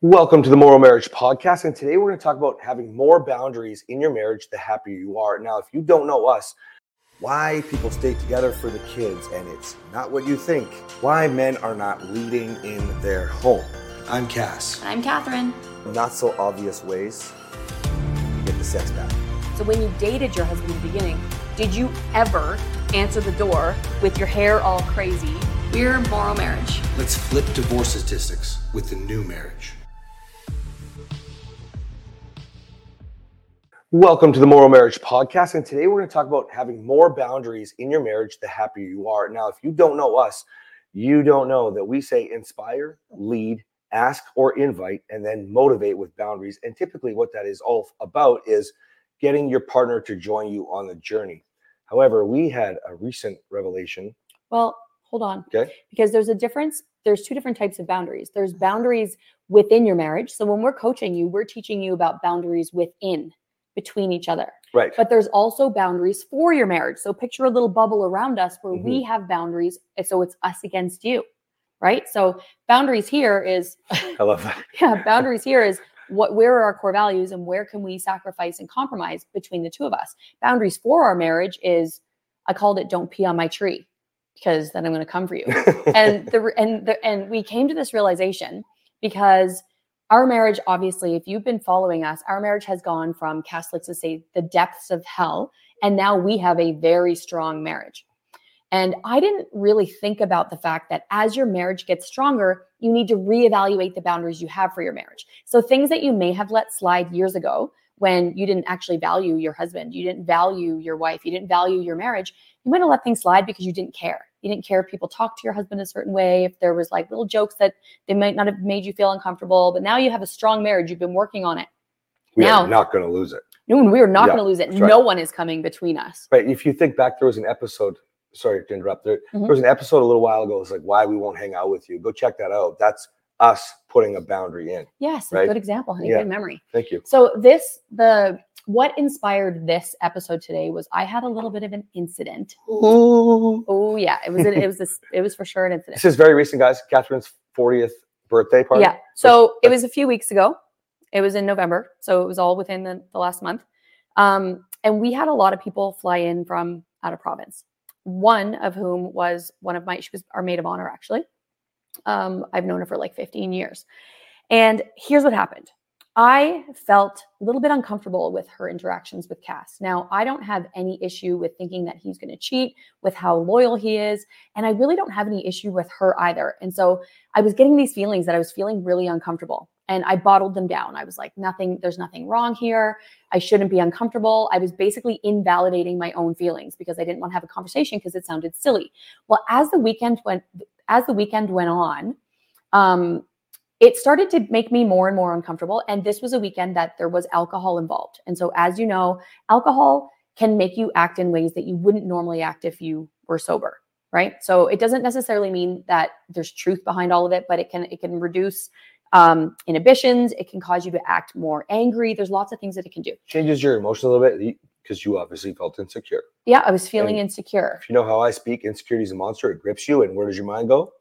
Welcome to the Morrow Marriage Podcast. And today we're going to talk about having more boundaries in your marriage the happier you are. Now, if you don't know us, why people stay together for the kids, and it's not what you think. Why men are not leading in their home. I'm Cass. I'm Kathryn. Not so obvious ways to get the sex back. So, when you dated your husband in the beginning, did you ever answer the door with your hair all crazy? We're Morrow Marriage. Let's flip divorce statistics with the new marriage. Welcome to the Morrow Marriage Podcast. And today we're going to talk about having more boundaries in your marriage the happier you are. Now, if you don't know us, you don't know that we say inspire, lead, ask, or invite, and then motivate with boundaries. And typically, what that is all about is getting your partner to join you on the journey. However, we had a recent revelation. Well, hold on. Okay. Because there's a difference. There's two different types of boundaries. There's boundaries within your marriage. So when we're coaching you, we're teaching you about boundaries within between each other. Right. But there's also boundaries for your marriage. So picture a little bubble around us where we mm-hmm. have boundaries. And so it's us against you. Right. So boundaries here is I love that. yeah, boundaries here is what where are our core values and where can we sacrifice and compromise between the two of us. Boundaries for our marriage is I called it don't pee on my tree because then I'm going to come for you. and the and the and we came to this realization because our marriage obviously if you've been following us our marriage has gone from catholics to say the depths of hell and now we have a very strong marriage. And i didn't really think about the fact that as your marriage gets stronger you need to reevaluate the boundaries you have for your marriage. So things that you may have let slide years ago when you didn't actually value your husband you didn't value your wife you didn't value your marriage you might have let things slide because you didn't care you didn't care if people talked to your husband a certain way, if there was like little jokes that they might not have made you feel uncomfortable. But now you have a strong marriage. You've been working on it. We Now- are not going to lose it. No, we are not Yeah, going to lose it. right. No one is coming between us. But If you think back, there was an episode. Sorry to interrupt. There, Mhm. there was an episode a little while ago. It's like why we won't hang out with you. Go check that out. That's us putting a boundary in. Yes, Right. a good example, honey. Yeah. Good memory. Thank you. So this the what inspired this episode today was I had a little bit of an incident. Oh yeah, it was it was this it was for sure an incident. This is very recent, guys. Kathryn's 40th birthday party. Yeah. So it was a few weeks ago. It was in November. So it was all within the, the last month. Um, and we had a lot of people fly in from out of province. One of whom was one of my, she was our maid of honor, actually. Um, I've known her for like 15 years. And here's what happened. I felt a little bit uncomfortable with her interactions with Cass. Now, I don't have any issue with thinking that he's going to cheat, with how loyal he is, and I really don't have any issue with her either. And so I was getting these feelings that I was feeling really uncomfortable and I bottled them down. I was like, nothing, there's nothing wrong here. I shouldn't be uncomfortable. I was basically invalidating my own feelings because I didn't want to have a conversation because it sounded silly. Well, as the weekend went, as the weekend went on, um, it started to make me more and more uncomfortable. And this was a weekend that there was alcohol involved. And so, as you know, alcohol can make you act in ways that you wouldn't normally act if you were sober right so it doesn't necessarily mean that there's truth behind all of it but it can it can reduce um, inhibitions it can cause you to act more angry there's lots of things that it can do Changes your emotion a little bit because you obviously felt insecure. yeah i was feeling And- insecure If you know how I speak, insecurity is a monster. It grips you. And where does your mind go?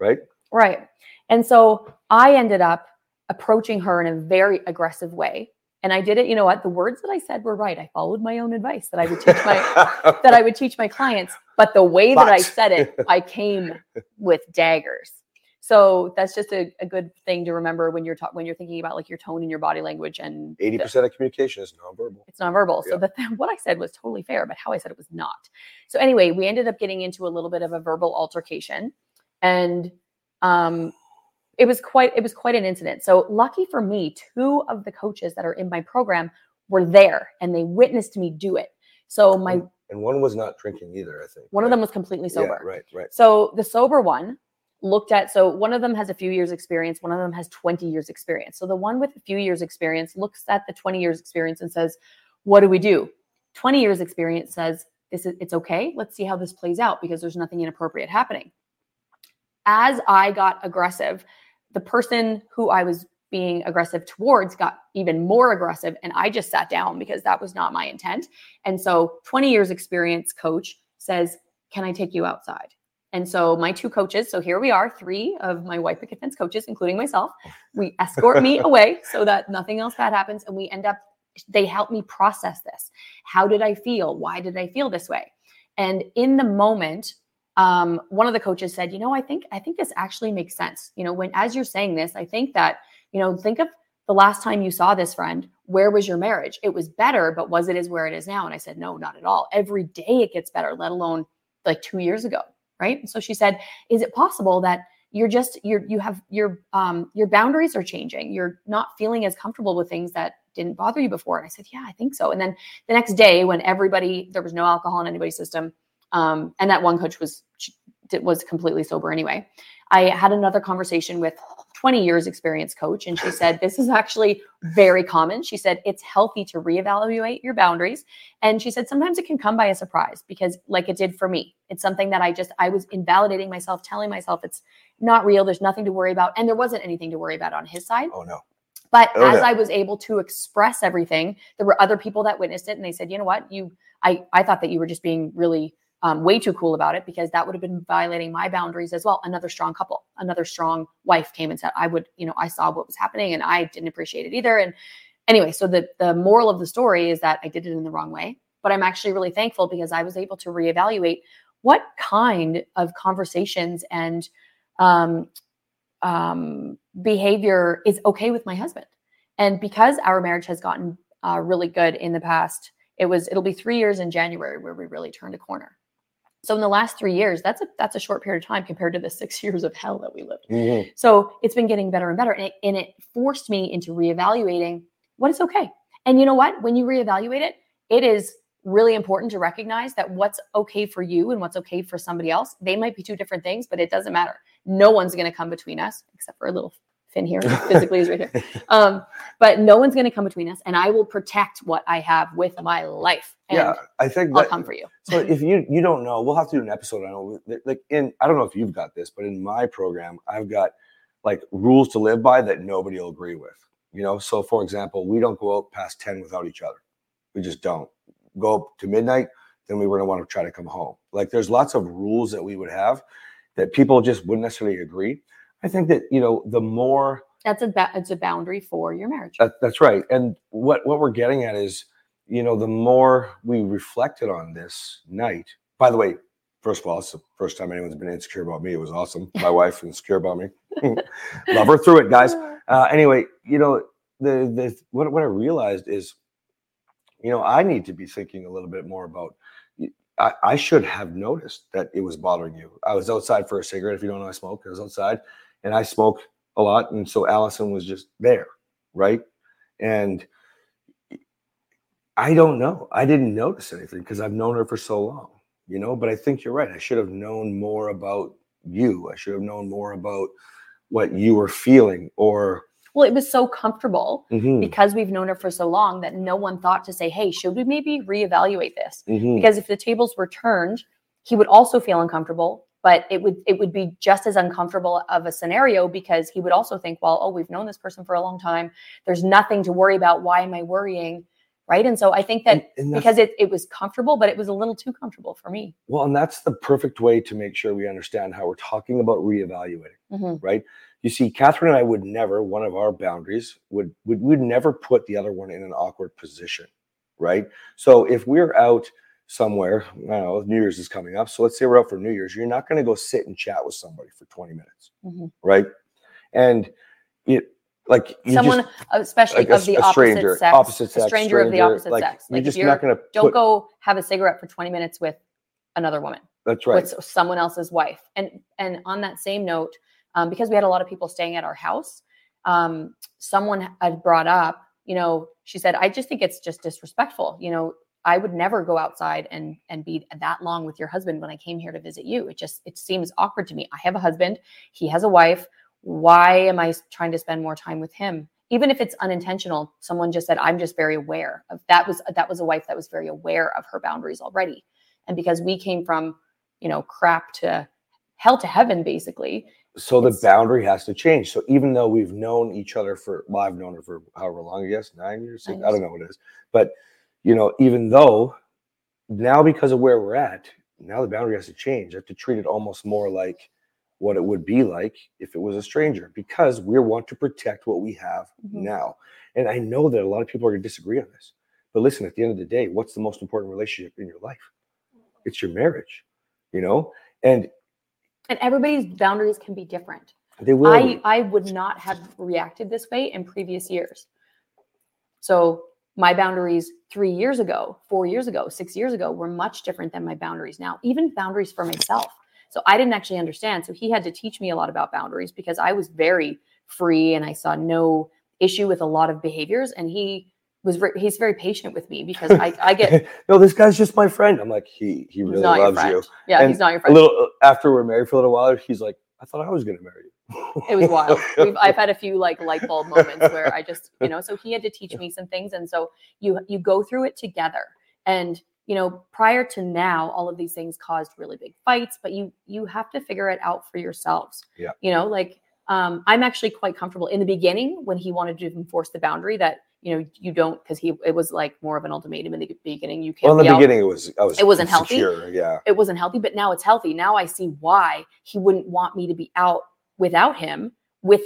Right? right and so i ended up approaching her in a very aggressive way and i did it you know what the words that i said were right i followed my own advice that i would teach my that I would teach my clients, but the way that I said it, I came with daggers. So that's just a, a good thing to remember when you're ta- when you're thinking about like your tone and your body language and 80% of communication is nonverbal. it's nonverbal. So Yeah. the what I said was totally fair, but how I said it was not. So anyway, we ended up getting into a little bit of a verbal altercation, and um, it was quite it was quite an incident. So lucky for me, two of the coaches that are in my program were there, and they witnessed me do it. So my And one was not drinking either, I think. one of them was completely sober. Yeah, right, right. So the sober one looked at so one of them has a few years experience, one of them has 20 years experience. So the one with a few years experience looks at the 20 years experience and says, "What do we do?" 20 years experience says, "This is it's okay. Let's see how this plays out because there's nothing inappropriate happening." As I got aggressive, the person who I was being aggressive towards got even more aggressive and I just sat down because that was not my intent. And so 20 years experience coach says, "Can I take you outside?" And so my two coaches, so here we are, three of my white picket fence coaches, including myself, we escort me away so that nothing else bad happens. And we end up, they help me process this. How did I feel? Why did I feel this way? And in the moment, um, one of the coaches said, you know, I think I think this actually makes sense. You know, when as you're saying this, I think that, you know, think of the last time you saw this friend, where was your marriage? It was better, but was it as where it is now? And I said, no, not at all. Every day it gets better, let alone like two years ago. Right. So she said, is it possible that you're just you're you have your um your boundaries are changing. You're not feeling as comfortable with things that didn't bother you before. And I said, yeah, I think so. And then the next day when everybody there was no alcohol in anybody's system, um, and that one coach was was completely sober anyway. I had another conversation with 20 years experience coach and she said this is actually very common she said it's healthy to reevaluate your boundaries and she said sometimes it can come by a surprise because like it did for me it's something that i just i was invalidating myself telling myself it's not real there's nothing to worry about and there wasn't anything to worry about on his side Oh no. but Oh, as yeah. I was able to express everything, there were other people that witnessed it and they said, you know what, you I I thought that you were just being really um, way too cool about it because that would have been violating my boundaries as well. Another strong couple, another strong wife came and said, I would, you know, I saw what was happening and I didn't appreciate it either. And anyway, so the the moral of the story is that I did it in the wrong way, but I'm actually really thankful because I was able to reevaluate what kind of conversations and um, um, behavior is okay with my husband. And because our marriage has gotten uh, really good in the past, it was it'll be three years in January where we really turned a corner. So in the last three years, that's a that's a short period of time compared to the six years of hell that we lived. Mhm. So it's been getting better and better, and it, and it forced me into reevaluating what is okay. And you know what? When you reevaluate it, it is really important to recognize that what's okay for you and what's okay for somebody else, they might be two different things, but it doesn't matter. No one's going to come between us, except for a little Here, physically is right here. Um, but no one's going to come between us, and I will protect what I have with my life. And Yeah, I think I'll come for you. so if you you don't know, we'll have to do an episode. I know, like in I don't know if you've got this, but in my program, I've got like rules to live by that nobody will agree with. You know, so for example, we don't go out past ten without each other. We just don't go up to midnight. Then we were going to want to try to come home. Like there's lots of rules that we would have that people just wouldn't necessarily agree. I think that you know the more That's a ba- it's a boundary for your marriage. that, that's right. And what what we're getting at is, you know, the more we reflected on this night. By the way, first of all, it's the first time anyone's been insecure about me. It was awesome. My wife insecure about me. Love her through it, guys. Uh, anyway, you know, the the what what I realized is, you know, I need to be thinking a little bit more about. I, I should have noticed that it was bothering you. I was outside for a cigarette. If you don't know, I smoke. I was outside, and I smoke a lot, and so Allison was just there, right? And I don't know. I didn't notice anything because I've known her for so long, you know. But I think you're right. I should have known more about you. I should have known more about what you were feeling, or Well, it was so comfortable Mhm, because we've known her for so long that no one thought to say, "Hey, should we maybe reevaluate this?" mhm. Because if the tables were turned, he would also feel uncomfortable, but it would it would be just as uncomfortable of a scenario because he would also think, "Well, oh, we've known this person for a long time. There's nothing to worry about. Why am I worrying?" Right? And so I think that And- and because it it was comfortable, but it was a little too comfortable for me. Well, and that's the perfect way to make sure we understand how we're talking about reevaluating, Mhm. right? You see, Kathryn and I would never, one of our boundaries would would would never put the other one in an awkward position, right? So if we're out somewhere, I don't know, New Year's is coming up. So let's say we're out for New Year's, you're not going to go sit and chat with somebody for 20 minutes, Mhm. right? And it like you Someone, just, especially like a, of the a opposite stranger, sex, opposite sex, a stranger, of the opposite like, sex. You're Like if just you're, not going to don't put, go have a cigarette for 20 minutes with another woman. That's right. with someone else's wife. And and on that same note, um, because we had a lot of people staying at our house, um, someone had brought up, you know, she said, I just think it's just disrespectful. You know, I would never go outside and and be that long with your husband when I came here to visit you. It just it seems awkward to me. I have a husband, he has a wife. Why am I trying to spend more time with him? Even if it's unintentional, someone just said, I'm just very aware of that was that was a wife that was very aware of her boundaries already. And because we came from, you know, crap to hell to heaven, basically, so the boundary has to change. So even though we've known each other for, well, I've known her for however long, I guess nine years, Nine I don't know what it is, but you know, even though now because of where we're at, now the boundary has to change. I have to treat it almost more like what it would be like if it was a stranger because we want to protect what we have Mhm. now. And I know that a lot of people are going to disagree on this. But listen, at the end of the day, what's the most important relationship in your life? It's your marriage, you know? And And everybody's boundaries can be different. they will. I. I would not have reacted this way in previous years. So my boundaries three years ago, four years ago, six years ago were much different than my boundaries now, even boundaries for myself. So I didn't actually understand. So he had to teach me a lot about boundaries because I was very free and I saw no issue with a lot of behaviors. And he was very, he's very patient with me because I, I get no, this guy's just my friend. I'm like, he he really loves you. Yeah, And he's not your friend. A little uh, after we're married for a little while, he's like, I thought I was gonna marry you. it was wild. We've, I've had a few like light bulb moments where I just, you know, so he had to teach me some things, and so you you go through it together. And you know, prior to now, all of these things caused really big fights, but you you have to figure it out for yourselves. Yeah. You know, like um, I'm actually quite comfortable in the beginning when he wanted to enforce the boundary that you know you don't because he it was like more of an ultimatum in the beginning. You can't. well, in the out- beginning, it was I was It wasn't healthy? Yeah, it wasn't healthy, but now it's healthy. Now I see why he wouldn't want me to be out without him with,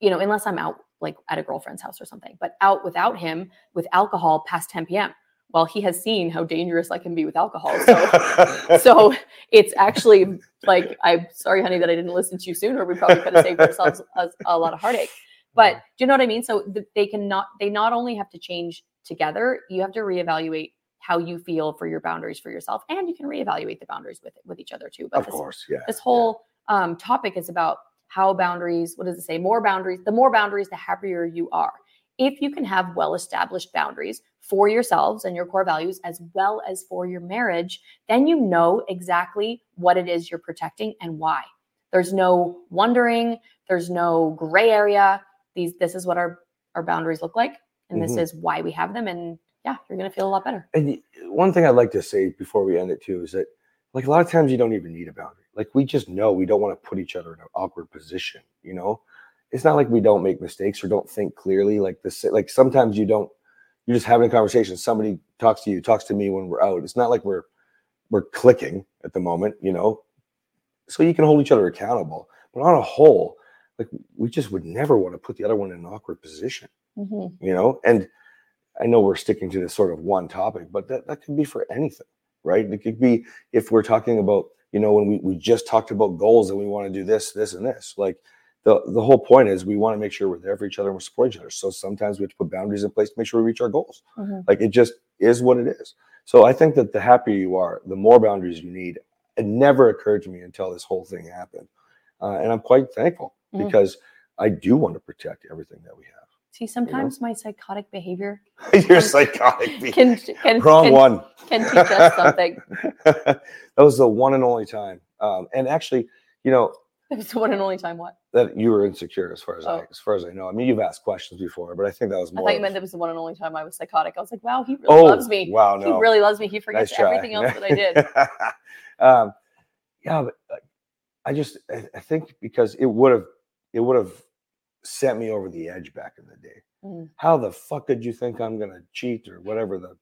you know, unless I'm out like at a girlfriend's house or something, but out without him with alcohol past 10 p.m. Well, he has seen how dangerous I can be with alcohol. So, so it's actually like, I'm sorry, honey, that I didn't listen to you sooner. We probably could have saved ourselves a, a lot of heartache. But do you know what I mean? So they can not, they not only have to change together, you have to reevaluate how you feel for your boundaries for yourself, and you can reevaluate the boundaries with with each other too. But of this, course, yeah. this whole um, topic is about how boundaries. What does it say? More boundaries. The more boundaries, the happier you are. If you can have well established boundaries for yourselves and your core values, as well as for your marriage, then you know exactly what it is you're protecting and why. There's no wondering. There's no gray area. These. This is what our our boundaries look like, and this Mhm. is why we have them. And yeah, you're gonna feel a lot better. And one thing I'd like to say before we end it too is that, like a lot of times, you don't even need a boundary. Like we just know we don't want to put each other in an awkward position. You know, it's not like we don't make mistakes or don't think clearly. Like this, like sometimes you don't. You're just having a conversation. Somebody talks to you, talks to me when we're out. It's not like we're we're clicking at the moment. You know, so you can hold each other accountable. But on a whole, like we just would never want to put the other one in an awkward position Mhm. you know? And i know we're sticking to this sort of one topic but that, that could be for anything right? It could be if we're talking about you know when we, we just talked about goals and we want to do this this and this like the, the whole point is we want to make sure we're there for each other and we're supporting each other. So sometimes we have to put boundaries in place to make sure we reach our goals. Mhm. like it just is what it is. So i think that the happier you are the more boundaries you need. It never occurred to me until this whole thing happened. Uh, and i'm quite thankful Mhm. because i do want to protect everything that we have See, sometimes my psychotic behavior You're psychotic. Pete. can can Wrong can, one. can teach us something. that was the one and only time. Um, and actually, you know It was the one and only time. What? that you were insecure, as far as I, Oh. as far as I know. I mean, you've asked questions before, but I think that was I more. thought you meant that was the one and only time I was psychotic. I was like, wow, he really oh, loves me. wow, no, He really loves me. He forgets nice everything else that I did. um, yeah, but I just I, I think because it would have it would have sent me over the edge back in the day. Mm. How the fuck did you think I'm gonna cheat or whatever the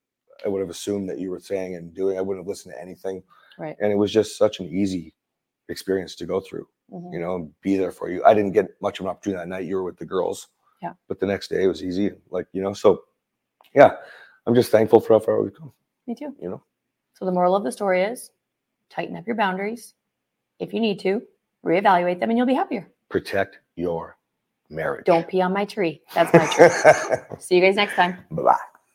I would have assumed that you were saying and doing. I wouldn't have listened to anything. Right. And it was just such an easy experience to go through, Mhm. you know, and be there for you. I didn't get much of an opportunity that night. You were with the girls. Yeah. But the next day it was easy. Like, you know, so yeah, I'm just thankful for how far we've come, Me too. you know. So the moral of the story is tighten up your boundaries if you need to, reevaluate them, and you'll be happier. Protect your marriage. Don't pee on my tree. That's my tree. See you guys next time. Bye bye.